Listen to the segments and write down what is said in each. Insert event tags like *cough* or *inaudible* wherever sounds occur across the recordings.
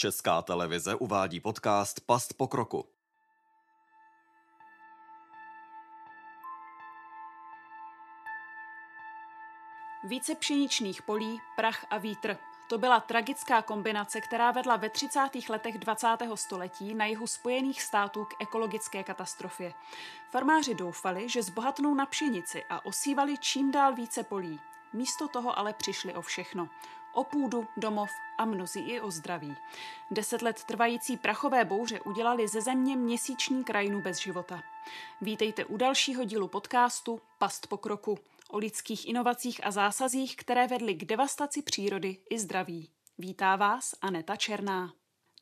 Česká televize uvádí podcast Past pokroku. Více pšeničných polí, prach a vítr. To byla tragická kombinace, která vedla ve 30. letech 20. století na jihu Spojených států k ekologické katastrofě. Farmáři doufali, že zbohatnou na pšenici a osívali čím dál více polí. Místo toho ale přišli o všechno. O půdu, domov a mnozí i o zdraví. Deset let trvající prachové bouře udělali ze země měsíční krajinu bez života. Vítejte u dalšího dílu podcastu Past pokroku o lidských inovacích a zásazích, které vedly k devastaci přírody i zdraví. Vítá vás Aneta Černá.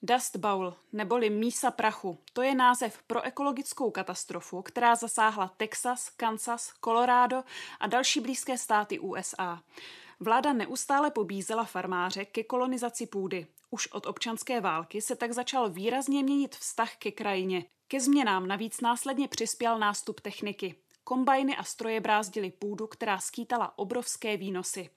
Dust Bowl, neboli mísa prachu, to je název pro ekologickou katastrofu, která zasáhla Texas, Kansas, Colorado a další blízké státy USA. Vláda neustále pobízela farmáře ke kolonizaci půdy. Už od občanské války se tak začal výrazně měnit vztah ke krajině. Ke změnám navíc následně přispěl nástup techniky. Kombajny a stroje brázdily půdu, která skýtala obrovské výnosy.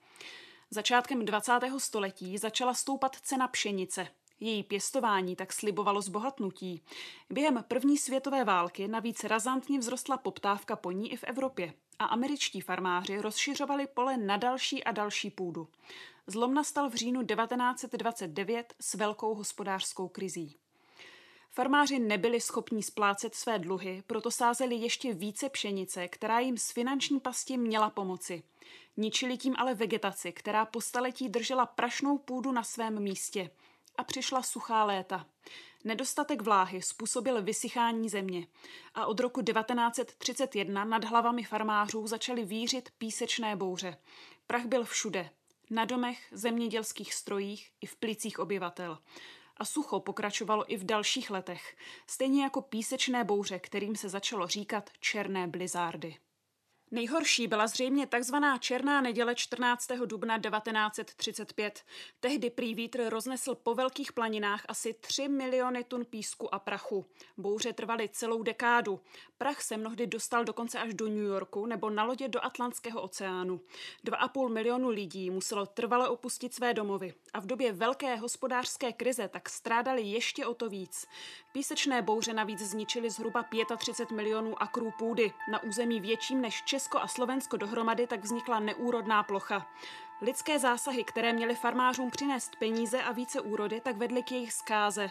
Začátkem 20. století začala stoupat cena pšenice. Její pěstování tak slibovalo zbohatnutí. Během první světové války navíc razantně vzrostla poptávka po ní i v Evropě a američtí farmáři rozšiřovali pole na další a další půdu. Zlom nastal v říjnu 1929 s velkou hospodářskou krizí. Farmáři nebyli schopni splácet své dluhy, proto sázeli ještě více pšenice, která jim z finanční pasti měla pomoci. Ničili tím ale vegetaci, která po staletí držela prašnou půdu na svém místě. A přišla suchá léta. Nedostatek vláhy způsobil vysychání země a od roku 1931 nad hlavami farmářů začaly vířit písečné bouře. Prach byl všude. Na domech, zemědělských strojích i v plicích obyvatel a sucho pokračovalo i v dalších letech, stejně jako písečné bouře, kterým se začalo říkat černé blizárdy. Nejhorší byla zřejmě takzvaná Černá neděle 14. dubna 1935. Tehdy prý vítr roznesl po velkých planinách asi 3 miliony tun písku a prachu. Bouře trvaly celou dekádu. Prach se mnohdy dostal dokonce až do New Yorku nebo na lodě do Atlantského oceánu. 2,5 milionu lidí muselo trvale opustit své domovy a v době velké hospodářské krize tak strádali ještě o to víc. Písečné bouře navíc zničily zhruba 35 milionů akrů půdy na území větším než Česko a Slovensko dohromady tak vznikla neúrodná plocha. Lidské zásahy, které měly farmářům přinést peníze a více úrody, tak vedly k jejich zkáze.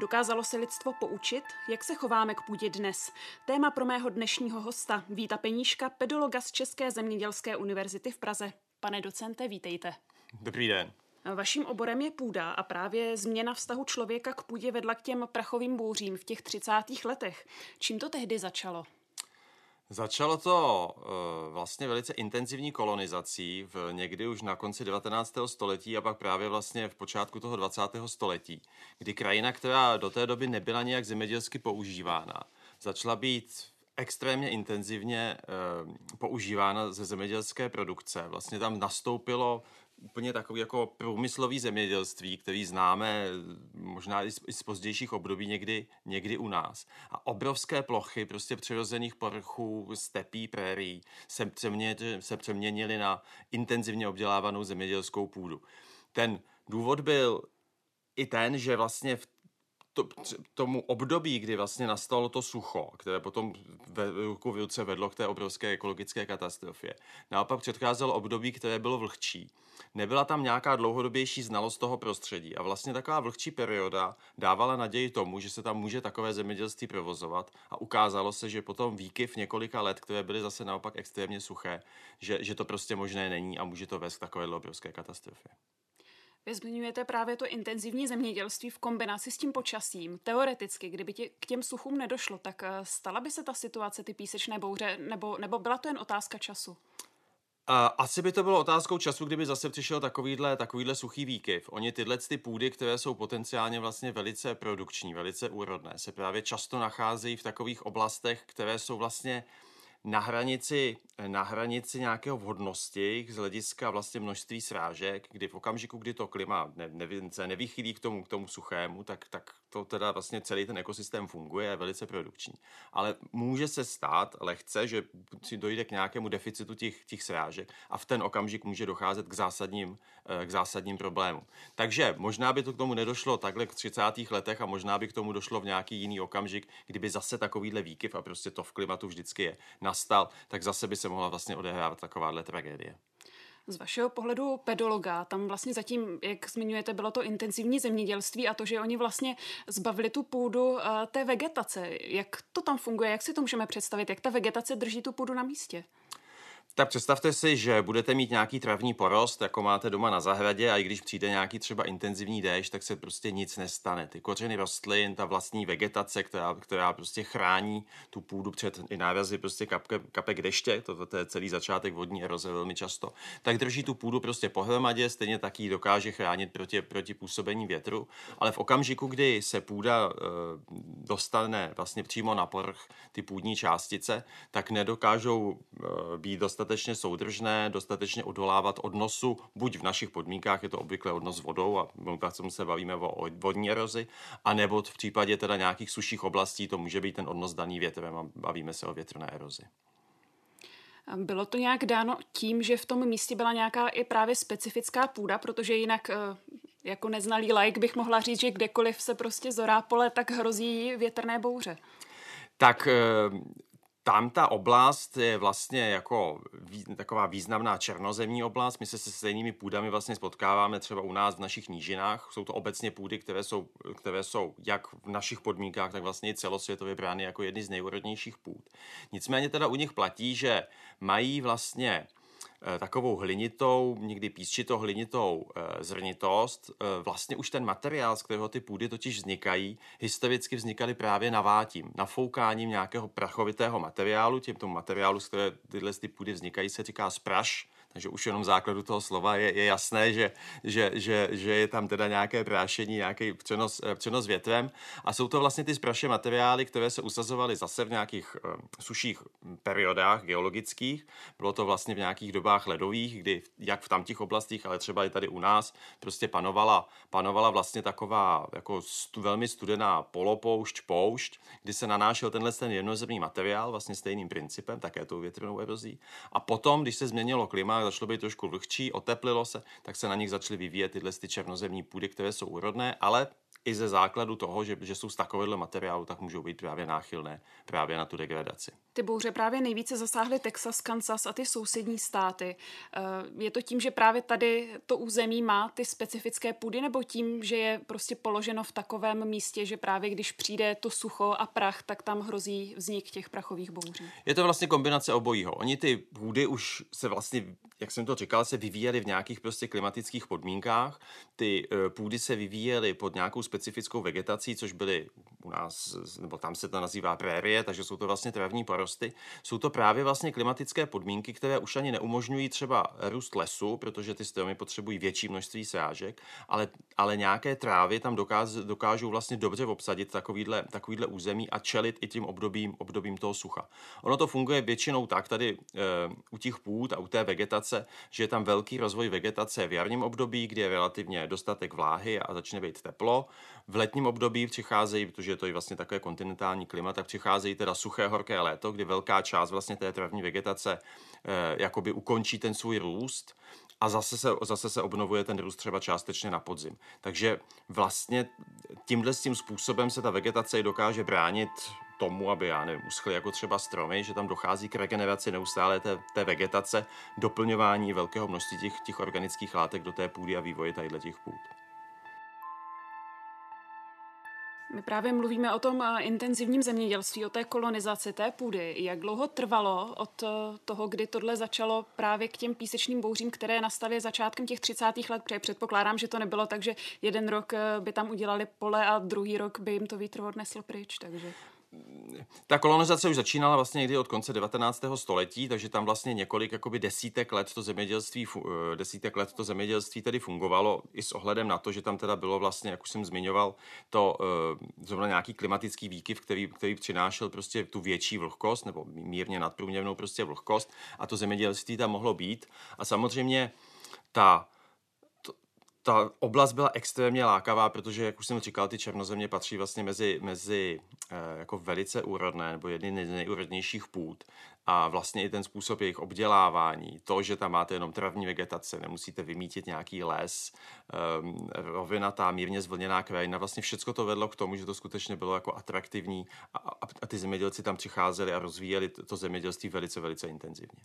Dokázalo se lidstvo poučit, jak se chováme k půdě dnes. Téma pro mého dnešního hosta, Víta Peníška, pedologa z České zemědělské univerzity v Praze. Pane docente, vítejte. Dobrý den. Vaším oborem je půda a právě změna vztahu člověka k půdě vedla k těm prachovým bouřím v těch 30. letech. Čím to tehdy začalo? Začalo to uh, vlastně velice intenzivní kolonizací v někdy už na konci 19. století a pak právě vlastně v počátku toho 20. století, kdy krajina, která do té doby nebyla nějak zemědělsky používána, začala být extrémně intenzivně uh, používána ze zemědělské produkce. Vlastně tam nastoupilo úplně takový jako průmyslový zemědělství, který známe možná i z, pozdějších období někdy, někdy u nás. A obrovské plochy prostě přirozených povrchů, stepí, prérí se, se přeměnily na intenzivně obdělávanou zemědělskou půdu. Ten důvod byl i ten, že vlastně v to, tomu období, kdy vlastně nastalo to sucho, které potom ve ruku v ruce vedlo k té obrovské ekologické katastrofě, naopak předcházelo období, které bylo vlhčí. Nebyla tam nějaká dlouhodobější znalost toho prostředí a vlastně taková vlhčí perioda dávala naději tomu, že se tam může takové zemědělství provozovat a ukázalo se, že potom výkyv několika let, které byly zase naopak extrémně suché, že, že to prostě možné není a může to vést k takové obrovské katastrofě. Vy zmiňujete právě to intenzivní zemědělství v kombinaci s tím počasím. Teoreticky, kdyby tě, k těm suchům nedošlo, tak eh, stala by se ta situace, ty písečné bouře, nebo, nebo byla to jen otázka času? asi by to bylo otázkou času, kdyby zase přišel takovýhle, takovýhle suchý výkyv. Oni tyhle ty půdy, které jsou potenciálně vlastně velice produkční, velice úrodné, se právě často nacházejí v takových oblastech, které jsou vlastně na hranici, na hranici nějakého vhodnosti z hlediska vlastně množství srážek, kdy v okamžiku, kdy to klima ne, ne, se nevychýlí k tomu, k tomu suchému, tak, tak to teda vlastně celý ten ekosystém funguje, je velice produkční. Ale může se stát lehce, že si dojde k nějakému deficitu těch, těch srážek a v ten okamžik může docházet k zásadním, eh, k zásadním problémům. Takže možná by to k tomu nedošlo takhle v 30. letech a možná by k tomu došlo v nějaký jiný okamžik, kdyby zase takovýhle výkyv a prostě to v klimatu vždycky je nastal, tak zase by se mohla vlastně odehrávat takováhle tragédie. Z vašeho pohledu pedologa, tam vlastně zatím, jak zmiňujete, bylo to intenzivní zemědělství a to, že oni vlastně zbavili tu půdu eh, té vegetace. Jak to tam funguje, jak si to můžeme představit, jak ta vegetace drží tu půdu na místě? Tak představte si, že budete mít nějaký travní porost, jako máte doma na zahradě a i když přijde nějaký třeba intenzivní déšť, tak se prostě nic nestane. Ty kořeny rostlin, ta vlastní vegetace, která, která prostě chrání tu půdu před i nárazy prostě kapke, kapek deště, to, to je celý začátek vodní eroze velmi často, tak drží tu půdu prostě pohromadě, stejně taky dokáže chránit proti, proti působení větru, ale v okamžiku, kdy se půda e, dostane vlastně přímo na povrch ty půdní částice, tak nedokážou e, být dostatečně dostatečně soudržné, dostatečně odolávat odnosu, buď v našich podmínkách je to obvykle odnos vodou, a pak se bavíme o vodní erozi, anebo v případě teda nějakých suších oblastí to může být ten odnos daný větrem a bavíme se o větrné erozi. Bylo to nějak dáno tím, že v tom místě byla nějaká i právě specifická půda, protože jinak eh, jako neznalý like bych mohla říct, že kdekoliv se prostě zorá pole, tak hrozí větrné bouře. Tak eh, tam ta oblast je vlastně jako vý, taková významná černozemní oblast. My se se stejnými půdami vlastně spotkáváme třeba u nás v našich nížinách. Jsou to obecně půdy, které jsou, které jsou jak v našich podmínkách, tak vlastně i celosvětově brány jako jedny z nejúrodnějších půd. Nicméně teda u nich platí, že mají vlastně takovou hlinitou, někdy písčitou hlinitou eh, zrnitost. Eh, vlastně už ten materiál, z kterého ty půdy totiž vznikají, historicky vznikaly právě navátím, nafoukáním nějakého prachovitého materiálu. Tímto materiálu, z které tyhle ty půdy vznikají, se říká spraš takže už jenom základu toho slova je, je jasné, že, že, že, že je tam teda nějaké prášení, nějaký přenos, eh, přenos větrem. A jsou to vlastně ty spraše materiály, které se usazovaly zase v nějakých uh, suších periodách geologických. Bylo to vlastně v nějakých dobách ledových, kdy jak v tamtích oblastích, ale třeba i tady u nás, prostě panovala, panovala vlastně taková jako stu, velmi studená polopoušť, poušť, kdy se nanášel tenhle ten jednozemný materiál vlastně stejným principem, také tou větrnou erozí. A potom, když se změnilo klima, začalo být trošku vlhčí, oteplilo se, tak se na nich začaly vyvíjet tyhle ty černozemní půdy, které jsou úrodné, ale i ze základu toho, že, že jsou z takovéhle materiálu, tak můžou být právě náchylné právě na tu degradaci. Ty bouře právě nejvíce zasáhly Texas, Kansas a ty sousední státy. Eh, je to tím, že právě tady to území má ty specifické půdy, nebo tím, že je prostě položeno v takovém místě, že právě když přijde to sucho a prach, tak tam hrozí vznik těch prachových bouří? Je to vlastně kombinace obojího. Oni ty půdy už se vlastně, jak jsem to říkal, se vyvíjely v nějakých prostě klimatických podmínkách. Ty eh, půdy se vyvíjely pod nějakou specifickou vegetací, což byly u nás, nebo tam se to nazývá prérie, takže jsou to vlastně travní porosty. Jsou to právě vlastně klimatické podmínky, které už ani neumožňují třeba růst lesu, protože ty stromy potřebují větší množství srážek, ale, ale nějaké trávy tam dokáž, dokážou vlastně dobře obsadit takovýhle, takovýhle území a čelit i tím obdobím, obdobím toho sucha. Ono to funguje většinou tak tady e, u těch půd a u té vegetace, že je tam velký rozvoj vegetace v jarním období, kdy je relativně dostatek vláhy a začne být teplo. V letním období přicházejí, protože je to i vlastně takové kontinentální klima, tak přicházejí teda suché, horké léto, kdy velká část vlastně té travní vegetace eh, jakoby ukončí ten svůj růst a zase se, zase se obnovuje ten růst třeba částečně na podzim. Takže vlastně tímhle s tím způsobem se ta vegetace dokáže bránit tomu, aby, já nevím, uschly jako třeba stromy, že tam dochází k regeneraci neustále té, té vegetace, doplňování velkého množství těch, těch organických látek do té půdy a vývoje tadyhle těch půd. My právě mluvíme o tom eh, intenzivním zemědělství, o té kolonizaci té půdy. Jak dlouho trvalo od eh, toho, kdy tohle začalo právě k těm písečným bouřím, které nastaly začátkem těch 30. let? Protože předpokládám, že to nebylo tak, že jeden rok eh, by tam udělali pole a druhý rok by jim to vítr odnesl pryč. Takže ta kolonizace už začínala vlastně někdy od konce 19. století, takže tam vlastně několik jakoby desítek let to zemědělství, eh, desítek let to zemědělství tedy fungovalo i s ohledem na to, že tam teda bylo vlastně, jak už jsem zmiňoval, to eh, zrovna nějaký klimatický výkyv, který, který přinášel prostě tu větší vlhkost nebo mírně nadprůměrnou prostě vlhkost a to zemědělství tam mohlo být. A samozřejmě ta ta oblast byla extrémně lákavá, protože, jak už jsem říkal, ty černozemě patří vlastně mezi, mezi eh, jako velice úrodné nebo jedny z nejúrodnějších půd. A vlastně i ten způsob jejich obdělávání, to, že tam máte jenom travní vegetace, nemusíte vymítit nějaký les, um, rovinatá, mírně zvlněná krajina, vlastně všechno to vedlo k tomu, že to skutečně bylo jako atraktivní a, a, a ty zemědělci tam přicházeli a rozvíjeli to zemědělství velice, velice intenzivně.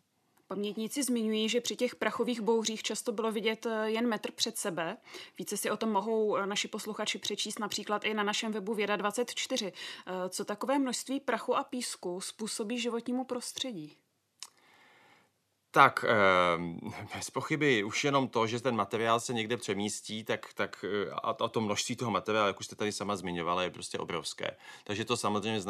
Pamětníci zmiňují, že při těch prachových bouřích často bylo vidět eh, jen metr před sebe. Více si o tom mohou eh, naši posluchači přečíst například i na našem webu Věda 24. Eh, co takové množství prachu a písku způsobí životnímu prostředí? Tak ehm, *laughs* bez pochyby už jenom to, že ten materiál se někde přemístí, tak, tak eh, a to množství toho materiálu, jak už jste tady sama zmiňovala, je prostě obrovské. Takže to samozřejmě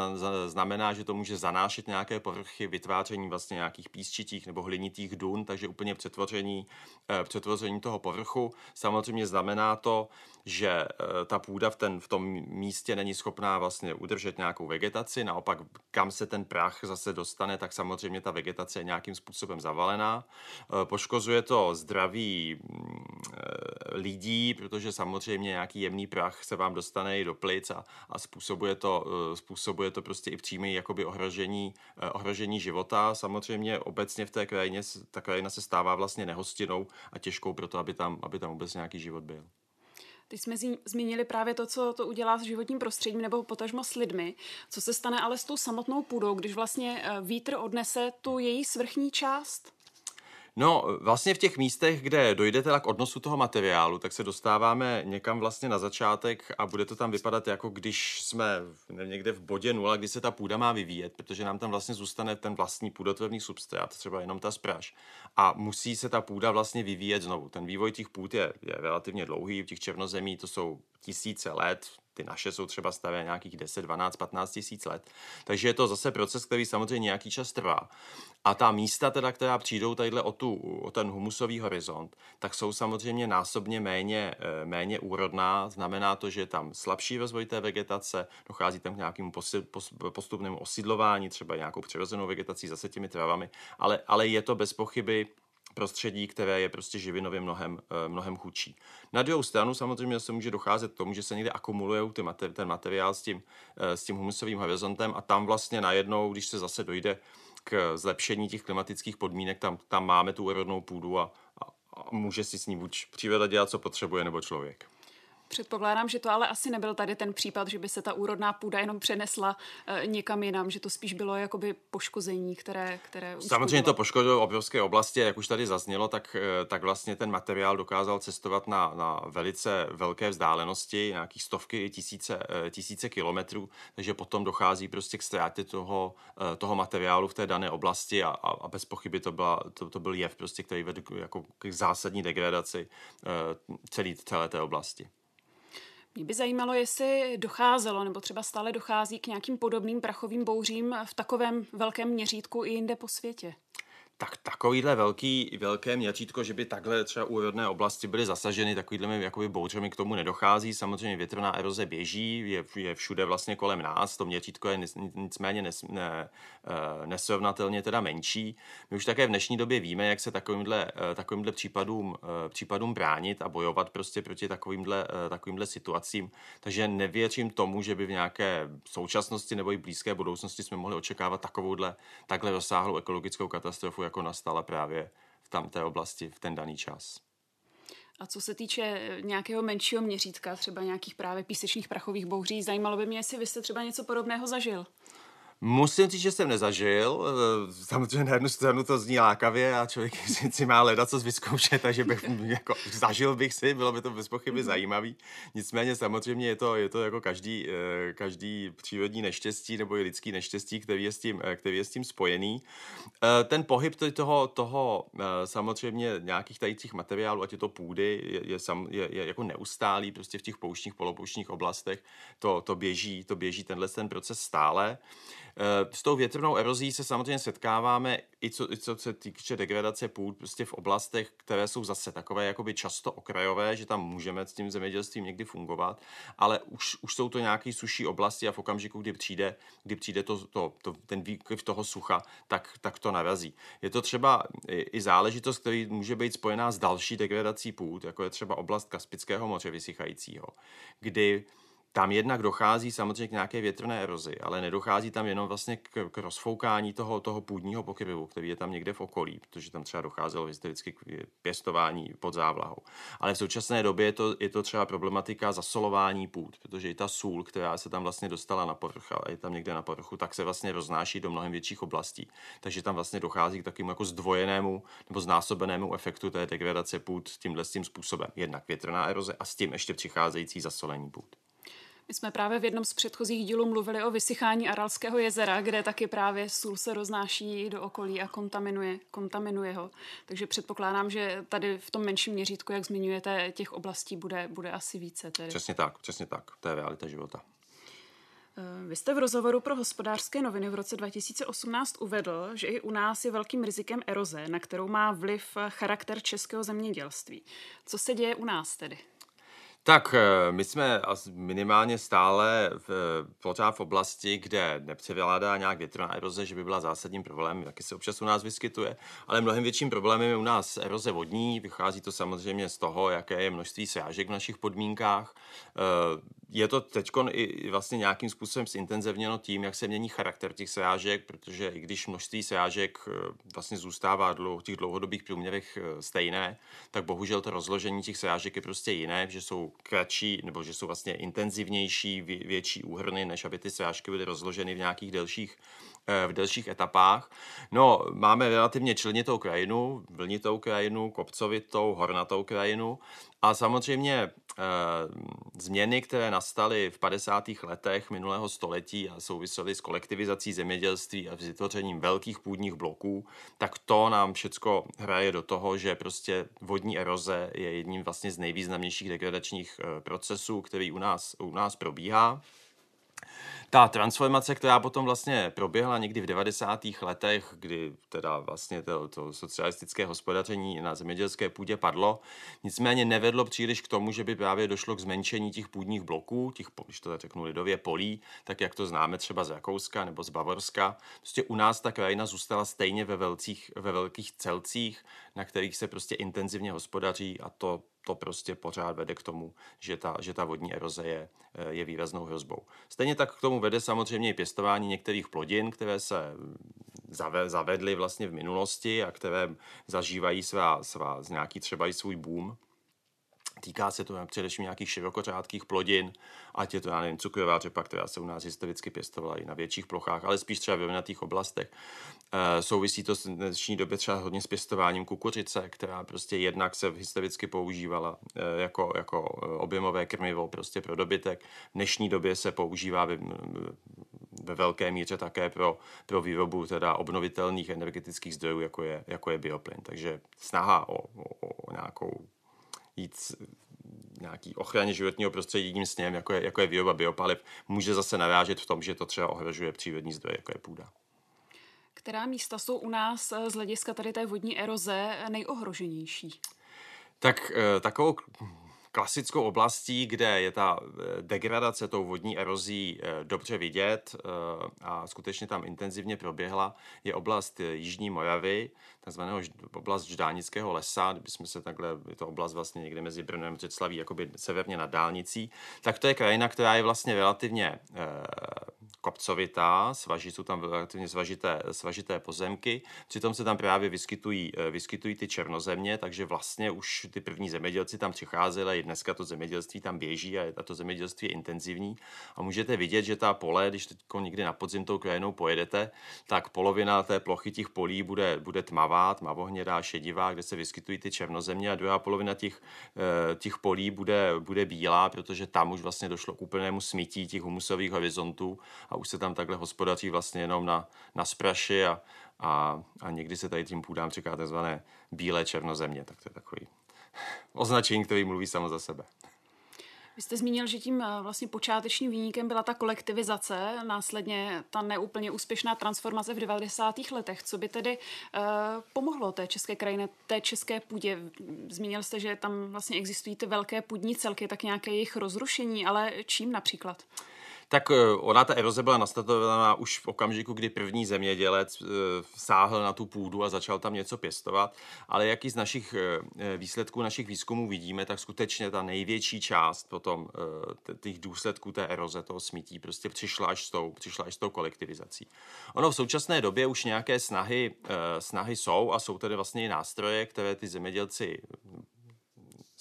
znamená, že to může zanášet nějaké povrchy, vytváření vlastně nějakých písčitých nebo hlinitých dun, takže úplně přetvoření, eh, přetvoření toho povrchu. Samozřejmě znamená to, že eh, ta půda v, ten, v tom místě není schopná vlastně udržet nějakou vegetaci, naopak kam se ten prach zase dostane, tak samozřejmě ta vegetace je nějakým způsobem zavalená. Eh, poškozuje to zdraví mm, eh, lidí, protože samozřejmě nějaký jemný prach se vám dostane i do plic a, a způsobuje, to, způsobuje to prostě i přímé jakoby ohrožení, ohrožení života. Samozřejmě obecně v té krajině ta krajina se stává vlastně nehostinou a těžkou pro to, aby tam, aby tam vůbec nějaký život byl. Teď jsme zmínili právě to, co to udělá s životním prostředím nebo potažmo s lidmi. Co se stane ale s tou samotnou půdou, když vlastně eh, vítr odnese tu její svrchní část? No, vlastně v těch místech, kde dojdete k odnosu toho materiálu, tak se dostáváme někam vlastně na začátek a bude to tam vypadat jako když jsme někde v bodě nula, kdy se ta půda má vyvíjet, protože nám tam vlastně zůstane ten vlastní půdotvorný substrát, třeba jenom ta spráž. A musí se ta půda vlastně vyvíjet znovu. Ten vývoj těch půd je, je relativně dlouhý, v těch černozemí to jsou tisíce let, ty naše jsou třeba stavé nějakých 10, 12, 15 tisíc let. Takže je to zase proces, který samozřejmě nějaký čas trvá. A ta místa, teda, která přijdou tadyhle o, tu, o ten humusový horizont, tak jsou samozřejmě násobně méně, eh, méně úrodná. Znamená to, že je tam slabší rozvoj té vegetace, dochází tam k nějakému postupnému osidlování, třeba nějakou přirozenou vegetací, zase těmi travami, ale, ale je to bez pochyby prostředí, které je prostě živinově mnohem, eh, mnohem chudší. Na druhou stranu samozřejmě se může docházet k tomu, že se někde akumuluje ty materi- ten materiál s tím, eh, s tím humusovým horizontem a tam vlastně najednou, když se zase dojde k zlepšení těch klimatických podmínek, tam, tam máme tu úrodnou půdu a, a, a může si s ní buď příroda dělat, co potřebuje, nebo člověk. Předpokládám, že to ale asi nebyl tady ten případ, že by se ta úrodná půda jenom přenesla e, někam jinam, že to spíš bylo jakoby poškození, které, které Samozřejmě to poškodilo obrovské oblasti, jak už tady zaznělo, tak, e, tak vlastně ten materiál dokázal cestovat na, na velice velké vzdálenosti, nějakých stovky, tisíce, e, tisíce kilometrů, takže potom dochází prostě k ztrátě toho, toho materiálu v té dané oblasti a, a, a bez pochyby to, byla, to, to byl jev, prostě, který vedl jako k zásadní degradaci celé té oblasti. Mě by zajímalo, jestli docházelo nebo třeba stále dochází k nějakým podobným prachovým bouřím v takovém velkém měřítku i jinde po světě tak takovýhle velký, velké měřítko, že by takhle třeba úrodné oblasti byly zasaženy takovýhle jakoby bouřemi, k tomu nedochází. Samozřejmě větrná eroze běží, je, je všude vlastně kolem nás, to měřítko je nicméně nes, ne, eh, nesrovnatelně teda menší. My už také v dnešní době víme, jak se takovýmhle, eh, takovýmhle případům, eh, případům bránit a bojovat prostě proti takovýmhle, takovýmhle situacím. Takže nevěřím tomu, že by v nějaké současnosti nebo i blízké budoucnosti jsme mohli očekávat takovouhle takhle rozsáhlou ekologickou katastrofu, jako nastala právě v tamté oblasti v ten daný čas. A co se týče eh, nějakého menšího měřítka, třeba nějakých právě písečných prachových bouří, zajímalo by mě, jestli vy jste třeba něco podobného zažil. Musím říct, že jsem nezažil. Eh, samozřejmě na jednu stranu to zní lákavě a člověk *laughs* si má leda co vyzkoušet, takže bych *laughs* jako, zažil bych si, bylo by to bez pochyby mm-hmm. zajímavý. Nicméně samozřejmě je to, je to jako každý, eh, každý přírodní neštěstí nebo i lidský neštěstí, který je s tím, eh, který je s tím spojený. Ten pohyb toho, toho samozřejmě nějakých tajících materiálů, ať je to půdy, je, je, sam, je, je jako neustálý prostě v těch pouštních, polopouštních oblastech. To, to běží, to běží tenhle ten proces stále. S tou větrnou erozí se samozřejmě setkáváme i co, i co se týče degradace půd prostě v oblastech, které jsou zase takové jakoby často okrajové, že tam můžeme s tím zemědělstvím někdy fungovat, ale už, už jsou to nějaké suší oblasti a v okamžiku, kdy přijde, kdy přijde to, to, to, ten výkyv toho sucha, tak, tak to narazí. Je to třeba i, i záležitost, který může být spojená s další degradací půd, jako je třeba oblast Kaspického moře vysychajícího, kdy tam jednak dochází samozřejmě k nějaké větrné erozi, ale nedochází tam jenom vlastně k, k rozfoukání toho, toho půdního pokryvu, který je tam někde v okolí, protože tam třeba docházelo historicky k pěstování pod závlahou. Ale v současné době je to, je to třeba problematika zasolování půd, protože i ta sůl, která se tam vlastně dostala na povrch a je tam někde na povrchu, tak se vlastně roznáší do mnohem větších oblastí. Takže tam vlastně dochází k takovému jako zdvojenému nebo znásobenému efektu té degradace půd tímhle tím způsobem. Jednak větrná eroze a s tím ještě přicházející zasolení půd. My jsme právě v jednom z předchozích dílů mluvili o vysychání Aralského jezera, kde taky právě sůl se roznáší do okolí a kontaminuje, kontaminuje ho. Takže předpokládám, že tady v tom menším měřítku, jak zmiňujete, těch oblastí bude, bude asi více. Tedy. Přesně tak, přesně tak. To je realita života. Eh, vy jste v rozhovoru pro hospodářské noviny v roce 2018 uvedl, že i u nás je velkým rizikem eroze, na kterou má vliv charakter českého zemědělství. Co se děje u nás tedy? Tak eh, my jsme minimálně stále v, pořád v oblasti, kde nepřevládá nějak větrná eroze, že by byla zásadním problémem, taky se občas u nás vyskytuje, ale mnohem větším problémem je u nás eroze vodní, vychází to samozřejmě z toho, jaké je množství srážek v našich podmínkách. Eh, je to teď i vlastně nějakým způsobem zintenzivněno tím, jak se mění charakter těch srážek, protože i když množství srážek eh, vlastně zůstává v těch dlouhodobých průměrech stejné, tak bohužel to rozložení těch srážek je prostě jiné, že jsou kratší, nebo že jsou vlastně intenzivnější, větší úhrny, než aby ty srážky byly rozloženy v nějakých delších, v delších etapách. No, máme relativně členitou krajinu, vlnitou krajinu, kopcovitou, hornatou krajinu a samozřejmě e, změny, které nastaly v 50. letech minulého století a souvisely s kolektivizací zemědělství a vytvořením velkých půdních bloků, tak to nám všecko hraje do toho, že prostě vodní eroze je jedním vlastně z nejvýznamnějších degradačních e, procesů, který u nás, u nás probíhá ta transformace, která potom vlastně proběhla někdy v 90. letech, kdy teda vlastně to, to socialistické hospodaření na zemědělské půdě padlo, nicméně nevedlo příliš k tomu, že by právě došlo k zmenšení těch půdních bloků, těch, když to řeknu lidově, polí, tak jak to známe třeba z Rakouska nebo z Bavorska. Prostě u nás ta krajina zůstala stejně ve, velcích, ve velkých celcích, na kterých se prostě intenzivně hospodaří a to to prostě pořád vede k tomu, že ta, že ta vodní eroze je, eh, je výraznou hrozbou. Stejně tak k tomu vede samozřejmě i pěstování některých plodin, které se mm, zavedly vlastně v minulosti a které zažívají svá, svá nějaký třeba i svůj boom Týká se to především nějakých širokořádkých plodin, ať je to, já nevím, cukrová řepa, která se u nás historicky pěstovala i na větších plochách, ale spíš třeba v vyvinatých oblastech. E, souvisí to v dnešní době třeba hodně s pěstováním kukuřice, která prostě jednak se historicky používala e, jako, jako objemové krmivo prostě pro dobytek. V dnešní době se používá ve, ve velké míře také pro, pro výrobu teda obnovitelných energetických zdrojů, jako je, jako je bioplyn. Takže snaha o, o, o nějakou jít nějaký ochraně životního prostředí jedním sněm, jako je, jako je výroba biopaliv, může zase narážet v tom, že to třeba ohrožuje přírodní zdroje, jako je půda. Která místa jsou u nás z hlediska tady té vodní eroze nejohroženější? Tak eh, takovou klasickou oblastí, kde je ta eh, degradace tou vodní erozí eh, dobře vidět a skutečně tam intenzivně proběhla, je oblast Jižní Moravy, takzvaného oblast Ždánického lesa, kdybychom se takhle, je to oblast vlastně někde mezi Brnem a Břeclaví, jakoby severně nad dálnicí, tak to je krajina, která je vlastně relativně eh, kopcovitá, svaží, jsou tam relativně svažité, svažité pozemky, přitom se tam právě vyskytují, eh, vyskytují ty černozemě, takže vlastně už ty první zemědělci tam přicházeli, i dneska to zemědělství tam běží a, a to zemědělství je intenzivní. A můžete vidět, že ta pole, když teď někdy na podzim tou krajinou pojedete, tak polovina té plochy těch polí bude, bude tmavá, tmavohnědá, šedivá, kde se vyskytují ty černozemě a druhá polovina těch, eh, těch polí bude, bude bílá, protože tam už vlastně došlo k úplnému smítí těch humusových horizontů a už se tam takhle hospodaří vlastně jenom na, na spraši a, a, a někdy se tady tím půdám říká takzvané bílé černozemě, tak to je takový *laughs* označení, který mluví samo za sebe. Vy jste zmínil, že tím eh, vlastně počátečním výnikem byla ta kolektivizace, následně ta neúplně úspěšná transformace v 90. letech. Co by tedy uh, pomohlo té české krajině, té české půdě? Zmínil jste, že tam vlastně existují ty velké půdní celky, tak nějaké jejich rozrušení, ale čím například? Tak eh, ona ta eroze byla nastartovaná už v okamžiku, kdy první zemědělec eh, sáhl na tu půdu a začal tam něco pěstovat, ale jak i z našich eh, výsledků, našich výzkumů vidíme, tak skutečně ta největší část potom těch důsledků té eroze, toho smítí, prostě přišla až s tou, přišla až s tou kolektivizací. Ono v současné době už nějaké snahy, snahy jsou a jsou tedy vlastně i nástroje, které ty zemědělci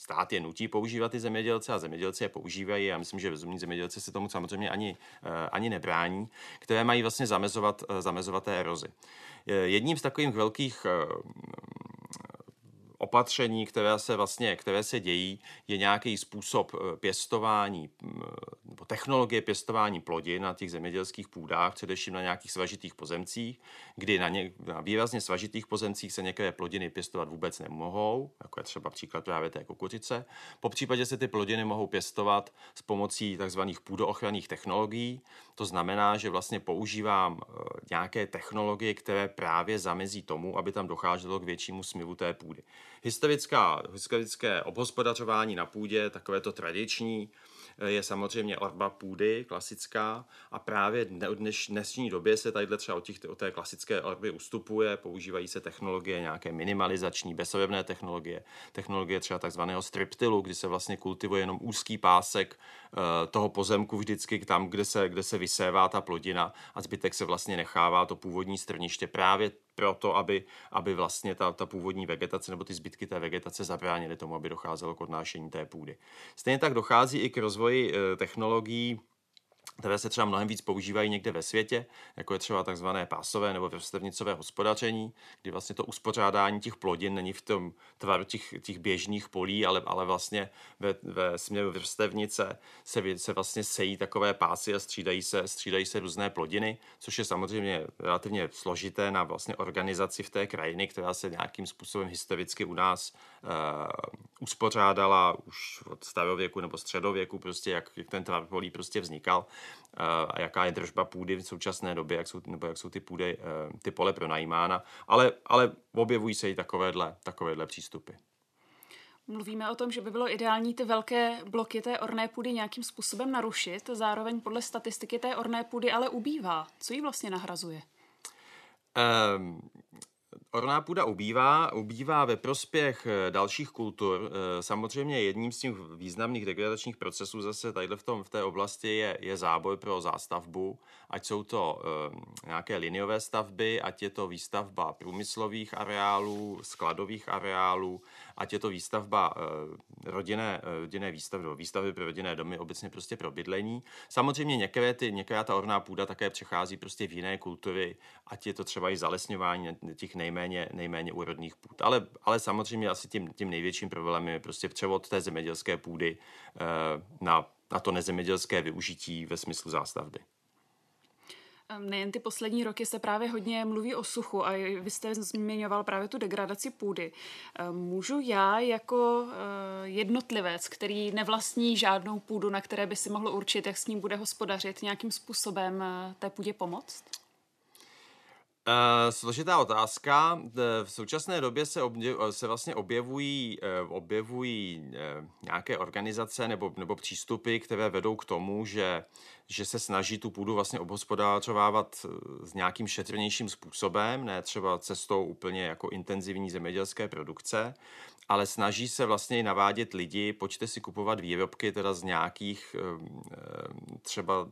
stát je nutí používat ty zemědělce a zemědělci je používají. Já myslím, že rozumní zemědělci se tomu samozřejmě ani, eh, ani nebrání, které mají vlastně zamezovat, eh, zamezovat té erozi. Jedním z takových velkých eh, opatření, které se vlastně, které se dějí, je nějaký způsob eh, pěstování nebo technologie pěstování plodin na těch zemědělských půdách, především na nějakých svažitých pozemcích, kdy na, ně, na výrazně svažitých pozemcích se některé plodiny pěstovat vůbec nemohou, jako je třeba příklad právě té kukuřice. Po případě se ty plodiny mohou pěstovat s pomocí tzv. půdoochranných technologií. To znamená, že vlastně používám eh, nějaké technologie, které právě zamezí tomu, aby tam docházelo k většímu smivu té půdy. Historická, historické obhospodařování na půdě, takové to tradiční, je samozřejmě orba půdy, klasická, a právě od dneš, dnešní době se tady třeba od, těch, od té klasické orby ustupuje, používají se technologie nějaké minimalizační, bezobjevné technologie, technologie třeba takzvaného striptilu, kdy se vlastně kultivuje jenom úzký pásek uh, toho pozemku vždycky tam, kde se, kde se vysévá ta plodina a zbytek se vlastně nechává to původní strniště právě proto, aby, aby vlastně ta, ta původní vegetace nebo ty zbytky té vegetace zabránily tomu, aby docházelo k odnášení té půdy. Stejně tak dochází i k rozvoji e, technologií které se třeba mnohem víc používají někde ve světě, jako je třeba takzvané pásové nebo vrstevnicové hospodaření, kdy vlastně to uspořádání těch plodin není v tom tvaru těch, těch běžných polí, ale, ale vlastně ve, ve směru vrstevnice se, se vlastně sejí takové pásy a střídají se, střídají se různé plodiny, což je samozřejmě relativně složité na vlastně organizaci v té krajiny, která se nějakým způsobem historicky u nás uh, uspořádala už od starověku nebo středověku, prostě jak, jak ten tvar polí prostě vznikal a jaká je držba půdy v současné době, jak jsou, nebo jak jsou ty půdy, eh, ty pole pronajímána, ale, ale objevují se i takovéhle, takovéhle přístupy. Mluvíme o tom, že by bylo ideální ty velké bloky té orné půdy nějakým způsobem narušit, zároveň podle statistiky té orné půdy ale ubývá. Co ji vlastně nahrazuje? Um, Orná půda ubývá, ubývá ve prospěch eh, dalších kultur. Eh, samozřejmě jedním z těch významných degradačních procesů zase tady v, tom, v té oblasti je, je záboj pro zástavbu, ať jsou to um, nějaké liniové stavby, ať je to výstavba průmyslových areálů, skladových areálů, ať je to výstavba uh, rodinné, rodinné výstavby, výstavby pro rodinné domy, obecně prostě pro bydlení. Samozřejmě některé, ty, některá ta orná půda také přechází prostě v jiné kultury, ať je to třeba i zalesňování těch nejméně, nejméně úrodných půd. Ale, ale samozřejmě asi tím, tím největším problémem je prostě převod té zemědělské půdy uh, na, na to nezemědělské využití ve smyslu zástavby. Nejen ty poslední roky se právě hodně mluví o suchu a vy jste zmiňoval právě tu degradaci půdy. Můžu já jako eh, jednotlivec, který nevlastní žádnou půdu, na které by si mohl určit, jak s ním bude hospodařit, nějakým způsobem eh, té půdě pomoct? Uh, složitá otázka. V současné době se, objev, se vlastně objevují, objevují nějaké organizace nebo, nebo přístupy, které vedou k tomu, že, že se snaží tu půdu vlastně obhospodářovávat s nějakým šetrnějším způsobem, ne třeba cestou úplně jako intenzivní zemědělské produkce, ale snaží se vlastně navádět lidi, pojďte si kupovat výrobky teda z nějakých třeba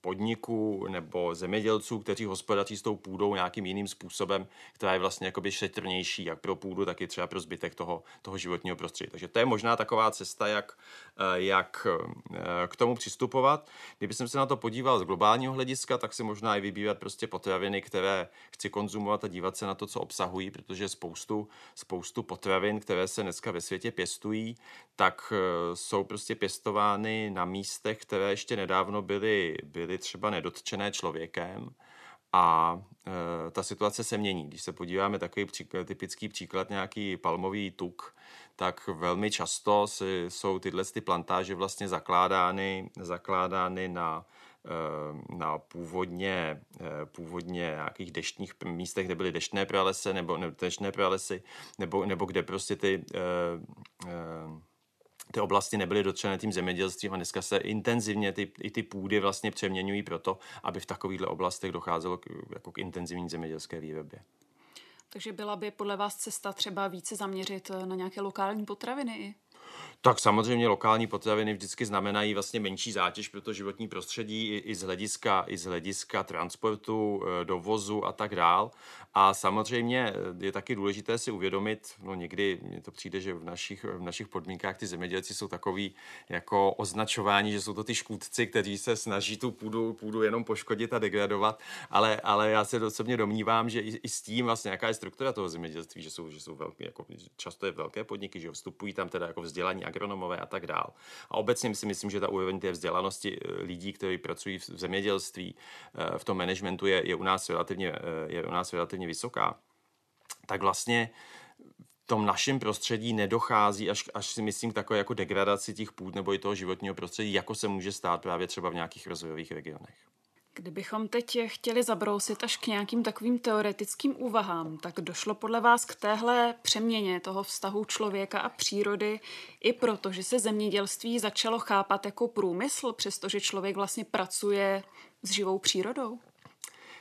podniků nebo zemědělců, kteří hospodaří s tou půdou nějakým jiným způsobem, která je vlastně jakoby šetrnější jak pro půdu, tak i třeba pro zbytek toho, toho životního prostředí. Takže to je možná taková cesta, jak, eh, jak eh, k tomu přistupovat. Kdyby jsem se na to podíval z globálního hlediska, tak si možná i vybírat prostě potraviny, které chci konzumovat a dívat se na to, co obsahují, protože spoustu, spoustu potravin, které se dneska ve světě pěstují, tak eh, jsou prostě pěstovány na místech, které ještě nedávno byly, byly byly třeba nedotčené člověkem a e, ta situace se mění. Když se podíváme takový příklad, typický příklad, nějaký palmový tuk, tak velmi často si, jsou tyhle ty plantáže vlastně zakládány, zakládány na Eh, na původně, eh, původně nějakých deštních místech, kde byly deštné pralesy nebo, nebo deštné pralesy, nebo, nebo kde prostě ty eh, ty oblasti nebyly dotčené tím zemědělstvím a dneska se intenzivně ty, i ty půdy vlastně přeměňují proto, aby v takovýchto oblastech docházelo k, jako k intenzivní zemědělské výrobě. Takže byla by podle vás cesta třeba více zaměřit na nějaké lokální potraviny i? Tak samozřejmě lokální potraviny vždycky znamenají vlastně menší zátěž pro to životní prostředí i, i, z, hlediska, i z hlediska transportu, eh, dovozu a tak dál. A samozřejmě eh, je taky důležité si uvědomit, no někdy mně to přijde, že v našich, v našich podmínkách ty zemědělci jsou takový jako označování, že jsou to ty škůdci, kteří se snaží tu půdu, půdu jenom poškodit a degradovat, ale, ale já se osobně domnívám, že i, i s tím vlastně jaká je struktura toho zemědělství, že jsou, že jsou velké, jako často je velké podniky, že vstupují tam teda jako vzdělaní agronomové a tak dál. A obecně si myslím, že ta úroveň té vzdělanosti eh, lidí, kteří pracují v zemědělství, eh, v tom managementu je, je, u nás relativně, je u nás relativně vysoká. Tak vlastně v tom našem prostředí nedochází až, až si myslím k takové jako degradaci těch půd nebo i toho životního prostředí, jako se může stát právě třeba v nějakých rozvojových regionech. Kdybychom teď chtěli zabrousit až k nějakým takovým teoretickým úvahám, tak došlo podle vás k téhle přeměně toho vztahu člověka a přírody i proto, že se zemědělství začalo chápat jako průmysl, přestože člověk vlastně pracuje s živou přírodou?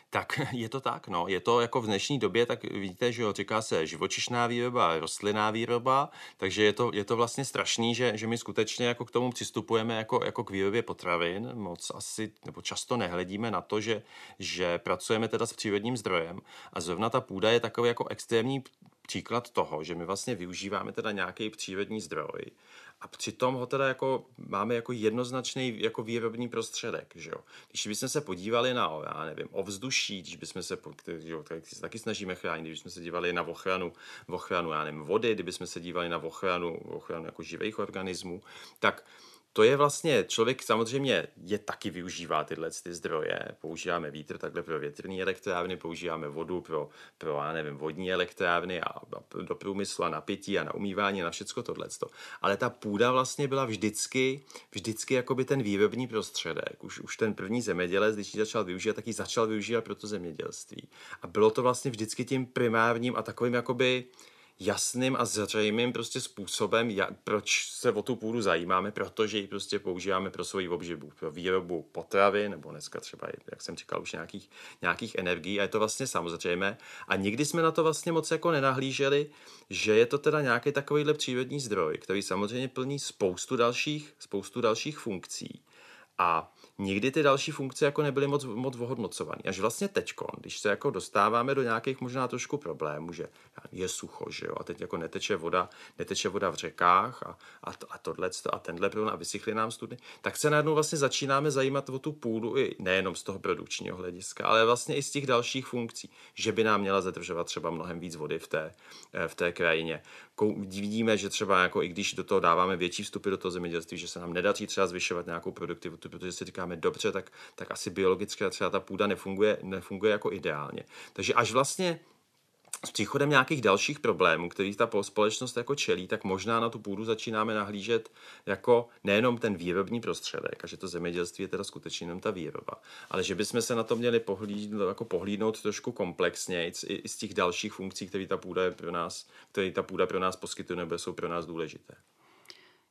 Tak *laughs* je to tak, no. Je to jako v dnešní době, tak víte, že jo, říká se živočišná výroba, rostlinná výroba, takže je to, je to vlastně strašný, že, že my skutečně jako k tomu přistupujeme jako, jako k výrobě potravin. Moc asi, nebo často nehledíme na to, že, že pracujeme teda s přírodním zdrojem a zrovna ta půda je takový jako extrémní příklad toho, že my vlastně využíváme teda nějaký přírodní zdroj a přitom ho teda jako máme jako jednoznačný jako výrobní prostředek, že jo. Když bychom se podívali na, já nevím, ovzduší, když bychom se, jo, tak se taky snažíme chránit, když jsme se dívali na ochranu, ochranu, já nevím, vody, kdybychom se dívali na ochranu, ochranu jako živých organismů, tak to je vlastně, člověk samozřejmě je taky využívá tyhle ty zdroje. Používáme vítr takhle pro větrné elektrárny, používáme vodu pro, pro já nevím, vodní elektrárny a, a do průmyslu a na pití a na umývání a na všecko tohle. Ale ta půda vlastně byla vždycky, vždycky jakoby ten výrobní prostředek. Už, už ten první zemědělec, když ji začal využívat, tak ji začal využívat pro to zemědělství. A bylo to vlastně vždycky tím primárním a takovým jakoby jasným a zřejmým prostě způsobem, jak, proč se o tu půdu zajímáme, protože ji prostě používáme pro svoji obživu, pro výrobu potravy, nebo dneska třeba, jak jsem říkal, už nějakých, nějakých energií a je to vlastně samozřejmé. A nikdy jsme na to vlastně moc jako nenahlíželi, že je to teda nějaký takovýhle přírodní zdroj, který samozřejmě plní spoustu dalších, spoustu dalších funkcí. A nikdy ty další funkce jako nebyly moc, moc ohodnocovány. Až vlastně teďko, když se jako dostáváme do nějakých možná trošku problémů, že je sucho, že jo, a teď jako neteče voda, neteče voda v řekách a, a, a tohle a tenhle průn a vysychly nám studny, tak se najednou vlastně začínáme zajímat o tu půdu i nejenom z toho produkčního hlediska, ale vlastně i z těch dalších funkcí, že by nám měla zadržovat třeba mnohem víc vody v té, eh, v té krajině. Vidíme, že třeba jako i když do toho dáváme větší vstupy do toho zemědělství, že se nám nedaří třeba zvyšovat nějakou produktivitu, protože si říkáme, dobře, tak, tak asi biologicky třeba ta půda nefunguje, nefunguje jako ideálně. Takže až vlastně s příchodem nějakých dalších problémů, který ta společnost jako čelí, tak možná na tu půdu začínáme nahlížet jako nejenom ten výrobní prostředek, a že to zemědělství je teda skutečně jenom ta výroba, ale že bychom se na to měli pohlídnout, jako pohlídnout trošku komplexněji i, i z těch dalších funkcí, které ta půda je pro nás, které ta půda pro nás poskytuje nebo jsou pro nás důležité.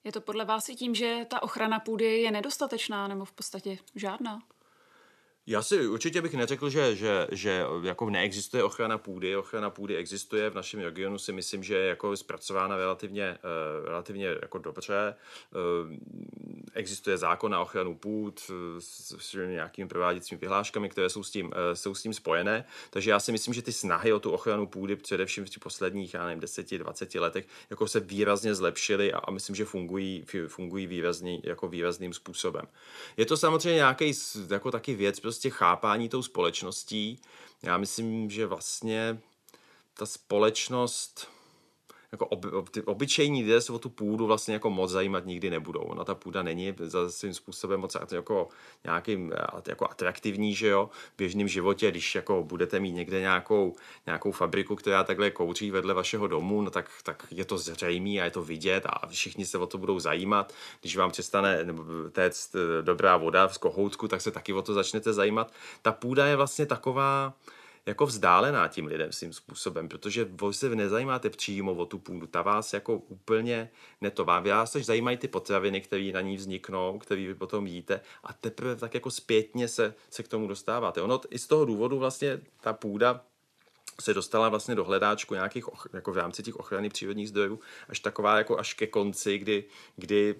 Je to podle vás i tím, že ta ochrana půdy je nedostatečná nebo v podstatě žádná? Já si určitě bych neřekl, že, že, že jako neexistuje ochrana půdy. Ochrana půdy existuje v našem regionu, si myslím, že je jako zpracována relativně, uh, relativně jako dobře. Uh, existuje zákon na ochranu půd s, nějakými prováděcími vyhláškami, které jsou s, tím, uh, jsou s tím spojené. Takže já si myslím, že ty snahy o tu ochranu půdy především v těch posledních, já nevím, 10-20 letech jako se výrazně zlepšily a, a myslím, že fungují, fungují výrazný, jako výrazným způsobem. Je to samozřejmě nějaký jako taky věc, prostě chápání tou společností. Já myslím, že vlastně ta společnost jako ob, ob, ty obyčejní lidé se o tu půdu vlastně jako moc zajímat nikdy nebudou. Ona ta půda není za svým způsobem moc jako nějakým jako atraktivní, že jo, v běžném životě, když jako budete mít někde nějakou, nějakou fabriku, která takhle kouří vedle vašeho domu, no tak, tak je to zřejmé a je to vidět a všichni se o to budou zajímat. Když vám přestane téct eh, dobrá voda z kohoutku, tak se taky o to začnete zajímat. Ta půda je vlastně taková, jako vzdálená tím lidem svým způsobem, protože vy se nezajímáte přímo o tu půdu, ta vás jako úplně netová. Vás se zajímají ty potraviny, které na ní vzniknou, které vy potom jíte a teprve tak jako zpětně se, se k tomu dostáváte. Ono i z toho důvodu vlastně ta půda se dostala vlastně do hledáčku nějakých, jako v rámci těch ochrany přírodních zdrojů, až taková jako až ke konci, kdy, kdy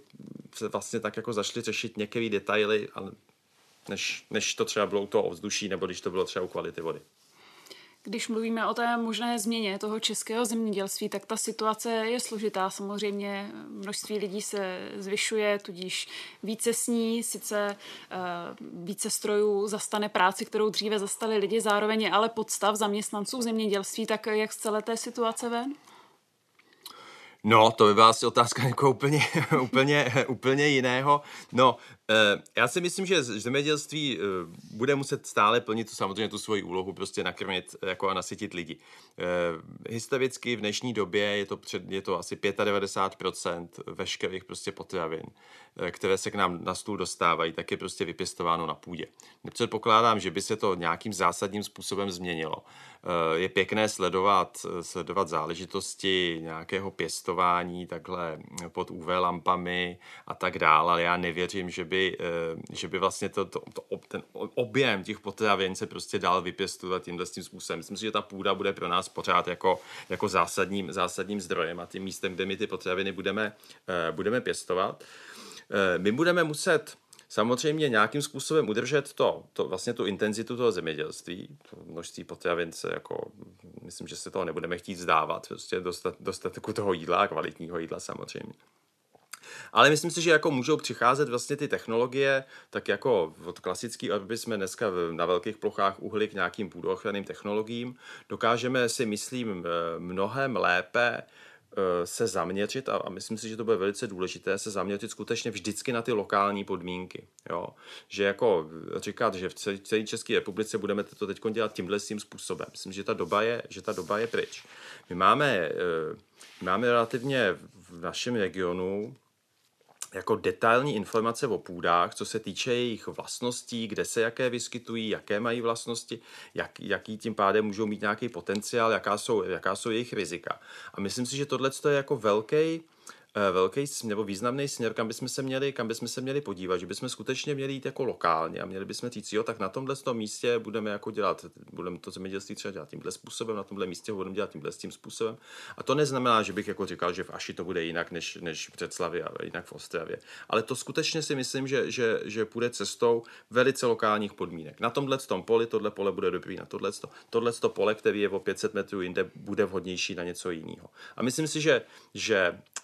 se vlastně tak jako zašli řešit některé detaily, ale než, než to třeba bylo u toho ovzduší, nebo když to bylo třeba u kvality vody. Když mluvíme o té možné změně toho českého zemědělství, tak ta situace je složitá. Samozřejmě množství lidí se zvyšuje, tudíž více sní, sice uh, více strojů zastane práci, kterou dříve zastali lidi, zároveň je ale podstav zaměstnanců v zemědělství, tak jak z celé té situace ven? No, to by byla asi otázka *laughs* jako úplně, úplně, úplně jiného. No, Eh, já si myslím, že zemědělství eh, bude muset stále plnit tu, samozřejmě tu svoji úlohu, prostě nakrmit jako a nasytit lidi. Eh, historicky v dnešní době je to, před, je to asi 95% veškerých prostě potravin, které se k nám na stůl dostávají, tak je prostě vypěstováno na půdě. Nepředpokládám, že by se to nějakým zásadním způsobem změnilo. Je pěkné sledovat, sledovat záležitosti nějakého pěstování takhle pod UV lampami a tak dále, ale já nevěřím, že by by, eh, že by vlastně to, to, to, ten objem těch potravin se prostě dal vypěstovat tímhle tím způsobem. Myslím si, že ta půda bude pro nás pořád jako, jako zásadním, zásadním zdrojem a tím místem, kde my ty potraviny budeme, eh, budeme pěstovat. Eh, my budeme muset samozřejmě nějakým způsobem udržet to, to vlastně tu intenzitu toho zemědělství, to množství potravin se jako, myslím, že se toho nebudeme chtít zdávat, prostě dostat, dostatku toho jídla, kvalitního jídla samozřejmě. Ale myslím si, že jako můžou přicházet vlastně ty technologie, tak jako od klasický aby jsme dneska na velkých plochách uhli k nějakým půdoochranným technologiím, dokážeme si, myslím, eh, mnohem lépe eh, se zaměřit a, myslím si, že to bude velice důležité, se zaměřit skutečně vždycky na ty lokální podmínky. Jo? Že jako říkat, že v celé, České republice budeme to teď dělat tímhle tím způsobem. Myslím, že ta doba je, že ta doba je pryč. My máme, eh, máme relativně v našem regionu jako detailní informace o půdách, co se týče jejich vlastností, kde se jaké vyskytují, jaké mají vlastnosti, jak, jaký tím pádem můžou mít nějaký potenciál, jaká jsou, jaká jsou jejich rizika. A myslím si, že tohle je jako velký velký nebo významný směr, kam bychom se měli, kam bychom se měli podívat, že bychom skutečně měli jít jako lokálně a měli bychom říct, jo, tak na tomhle tom místě budeme jako dělat, budeme to zemědělství třeba dělat tímhle způsobem, na tomhle místě ho budeme dělat tímhle tím způsobem. A to neznamená, že bych jako říkal, že v Aši to bude jinak než, než v Břeclavi a jinak v Ostravě. Ale to skutečně si myslím, že, že, že půjde cestou velice lokálních podmínek. Na tomhle tom poli tohle pole bude dobrý, na tohle, tohle pole, který je o 500 metrů jinde, bude vhodnější na něco jiného. A myslím si, že, že eh,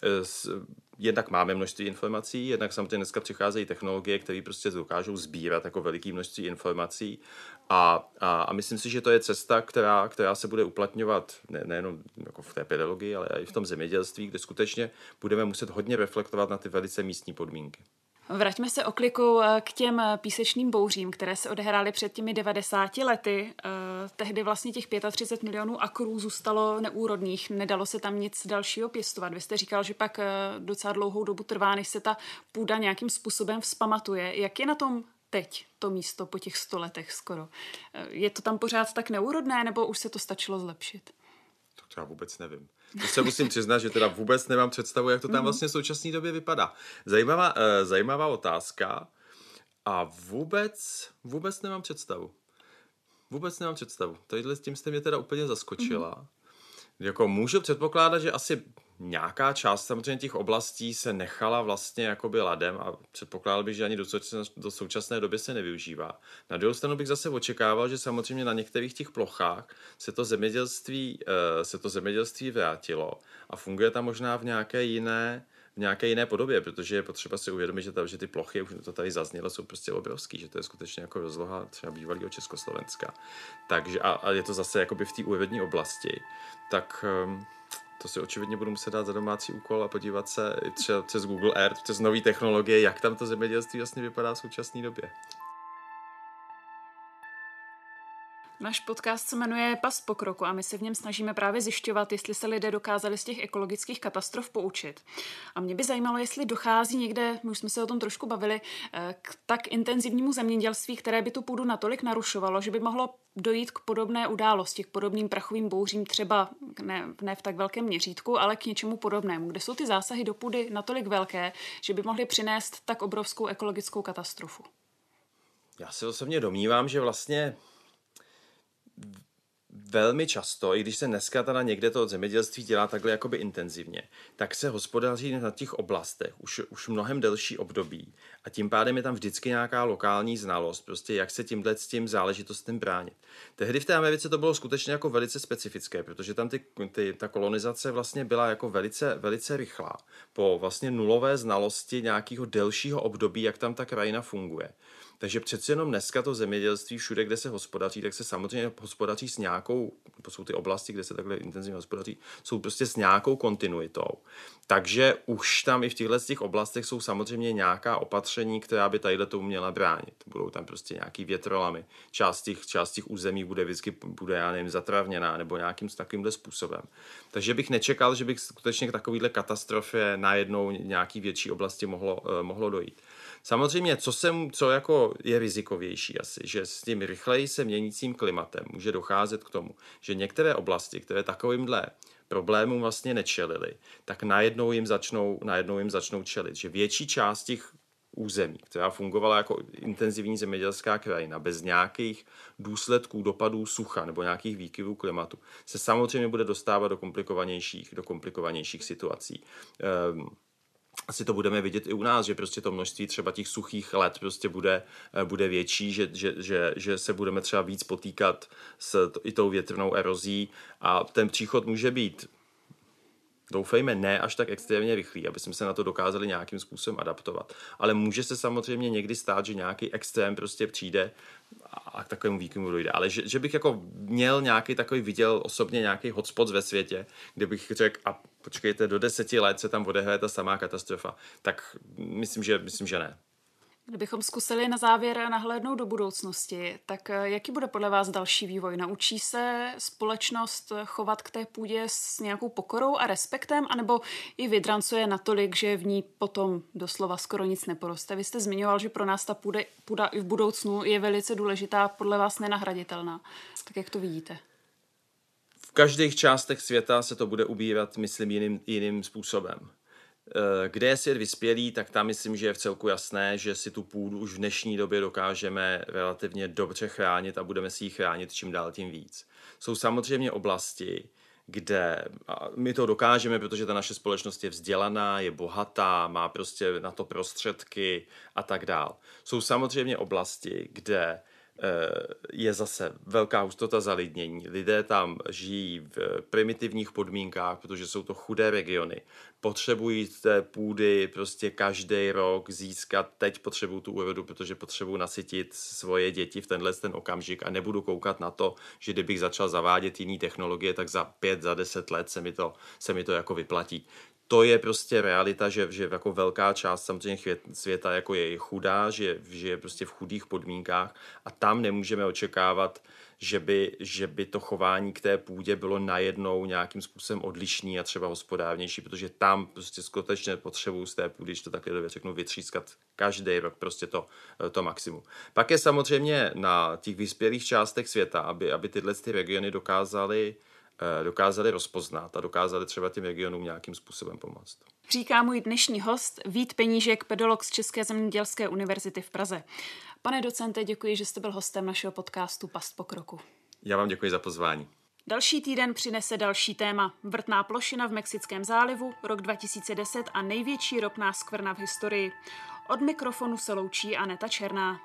jednak máme množství informací, jednak samozřejmě dneska přicházejí technologie, které prostě dokážou sbírat jako veliké množství informací a, a, a myslím si, že to je cesta, která, která se bude uplatňovat ne, nejenom jako v té pedagogii, ale i v tom zemědělství, kde skutečně budeme muset hodně reflektovat na ty velice místní podmínky. Vraťme se oklikou eh, k těm eh, písečným bouřím, které se odehrály před těmi 90 lety. Eh, tehdy vlastně těch 35 milionů akrů zůstalo neúrodných, nedalo se tam nic dalšího pěstovat. Vy jste říkal, že pak docela dlouhou dobu trvá, než se ta půda nějakým způsobem vzpamatuje. Jak je na tom teď to místo po těch 100 letech skoro? Je to tam pořád tak neúrodné, nebo už se to stačilo zlepšit? To já vůbec nevím. To se musím přiznat, že teda vůbec nemám představu, jak to tam mhm. vlastně v současné době vypadá. Zajímavá, uh, zajímavá otázka a vůbec, vůbec nemám představu. Vůbec nemám představu. Tadyhle s tím jste mě teda úplně zaskočila. Mm-hmm. Jako můžu předpokládat, že asi nějaká část samozřejmě těch oblastí se nechala vlastně jakoby ladem a předpokládal bych, že ani do současné, do současné doby se nevyužívá. Na druhou stranu bych zase očekával, že samozřejmě na některých těch plochách se to zemědělství, eh, se to zemědělství vrátilo a funguje tam možná v nějaké jiné v nějaké jiné podobě, protože je potřeba si uvědomit, že, ta, že ty plochy, už to tady zaznělo, jsou prostě obrovský, že to je skutečně jako rozloha třeba bývalého Československa. Takže a, a je to zase jakoby v té úrodní oblasti. Tak um, to si očividně budu muset dát za domácí úkol a podívat se třeba přes Google Earth, přes nové technologie, jak tam to zemědělství vlastně vypadá v současné době. Náš podcast se jmenuje Pas pokroku a my se v něm snažíme právě zjišťovat, jestli se lidé dokázali z těch ekologických katastrof poučit. A mě by zajímalo, jestli dochází někde, my už jsme se o tom trošku bavili, eh, k tak intenzivnímu zemědělství, které by tu půdu natolik narušovalo, že by mohlo dojít k podobné události, k podobným prachovým bouřím, třeba ne, ne v tak velkém měřítku, ale k něčemu podobnému, kde jsou ty zásahy do půdy natolik velké, že by mohly přinést tak obrovskou ekologickou katastrofu. Já se osobně domnívám, že vlastně velmi často, i když se dneska teda někde to zemědělství dělá takhle jakoby intenzivně, tak se hospodaří na těch oblastech už, už mnohem delší období a tím pádem je tam vždycky nějaká lokální znalost, prostě jak se tímhle s tím záležitostem bránit. Tehdy v té Americe to bylo skutečně jako velice specifické, protože tam ty, ty, ta kolonizace vlastně byla jako velice, velice rychlá. Po vlastně nulové znalosti nějakého delšího období, jak tam ta krajina funguje. Takže přeci jenom dneska to zemědělství, všude, kde se hospodaří, tak se samozřejmě hospodaří s nějakou, to jsou ty oblasti, kde se takhle intenzivně hospodaří, jsou prostě s nějakou kontinuitou. Takže už tam i v těchto těch oblastech jsou samozřejmě nějaká opatření, která by tady tomu měla bránit. Budou tam prostě nějaký větrolamy, část těch, část těch území bude vždycky, bude, já nevím, zatravněná nebo nějakým takovýmhle způsobem. Takže bych nečekal, že bych skutečně k takovýhle katastrofě najednou nějaký větší oblasti mohlo, eh, mohlo dojít. Samozřejmě, co, jsem, co jako je rizikovější asi, že s tím rychleji se měnícím klimatem může docházet k tomu, že některé oblasti, které takovýmhle problémům vlastně nečelili, tak najednou jim začnou, najednou jim začnou čelit. Že větší část těch území, která fungovala jako intenzivní zemědělská krajina, bez nějakých důsledků, dopadů sucha nebo nějakých výkyvů klimatu, se samozřejmě bude dostávat do komplikovanějších, do komplikovanějších situací. Um, asi to budeme vidět i u nás, že prostě to množství třeba těch suchých let prostě bude, eh, bude větší, že, že, že, že se budeme třeba víc potýkat s i tou větrnou erozí. A ten příchod může být doufejme, ne až tak extrémně rychlý, aby jsme se na to dokázali nějakým způsobem adaptovat. Ale může se samozřejmě někdy stát, že nějaký extrém prostě přijde a k takovému výkyvu dojde. Ale že, že bych jako měl nějaký takový, viděl osobně nějaký hotspot ve světě, kde bych řekl, a počkejte, do deseti let se tam odehraje ta samá katastrofa, tak myslím, že, myslím, že ne. Kdybychom zkusili na závěr nahlédnout do budoucnosti, tak eh, jaký bude podle vás další vývoj? Naučí se společnost chovat k té půdě s nějakou pokorou a respektem, anebo i vydrancuje natolik, že v ní potom doslova skoro nic neporoste? Vy jste zmiňoval, že pro nás ta půda, půda i v budoucnu je velice důležitá, podle vás nenahraditelná. Tak jak to vidíte? V každých částech světa se to bude ubírat, myslím, jiným, jiným způsobem. Eh, kde je svět vyspělý, tak tam myslím, že je v celku jasné, že si tu půdu už v dnešní době dokážeme relativně dobře chránit a budeme si ji chránit čím dál tím víc. Jsou samozřejmě oblasti, kde my to dokážeme, protože ta naše společnost je vzdělaná, je bohatá, má prostě na to prostředky a tak dál. Jsou samozřejmě oblasti, kde je zase velká hustota zalidnění. Lidé tam žijí v primitivních podmínkách, protože jsou to chudé regiony. Potřebují té půdy prostě každý rok získat. Teď potřebují tu úrodu, protože potřebují nasytit svoje děti v tenhle ten okamžik a nebudu koukat na to, že kdybych začal zavádět jiné technologie, tak za pět, za deset let se mi to, se mi to jako vyplatí to je prostě realita, že, že jako velká část samozřejmě světa jako je chudá, že, že je prostě v chudých podmínkách a tam nemůžeme očekávat, že by, že by to chování k té půdě bylo najednou nějakým způsobem odlišný a třeba hospodárnější, protože tam prostě skutečně potřebují z té půdy, když to takhle řeknu, vytřískat každý rok prostě to, to maximum. Pak je samozřejmě na těch vyspělých částech světa, aby, aby tyhle ty regiony dokázaly Eh, dokázali rozpoznat a dokázali třeba těm regionům nějakým způsobem pomoct. Říká můj dnešní host Vít Penížek, pedolog z České zemědělské univerzity v Praze. Pane docente, děkuji, že jste byl hostem našeho podcastu Past pokroku. Já vám děkuji za pozvání. Další týden přinese další téma. Vrtná plošina v Mexickém zálivu, rok 2010 a největší ropná skvrna v historii. Od mikrofonu se loučí Aneta Černá.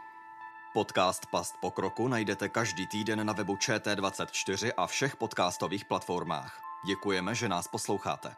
Podcast Past pokroku najdete každý týden na webu ČT24 a všech podcastových platformách. Děkujeme, že nás posloucháte.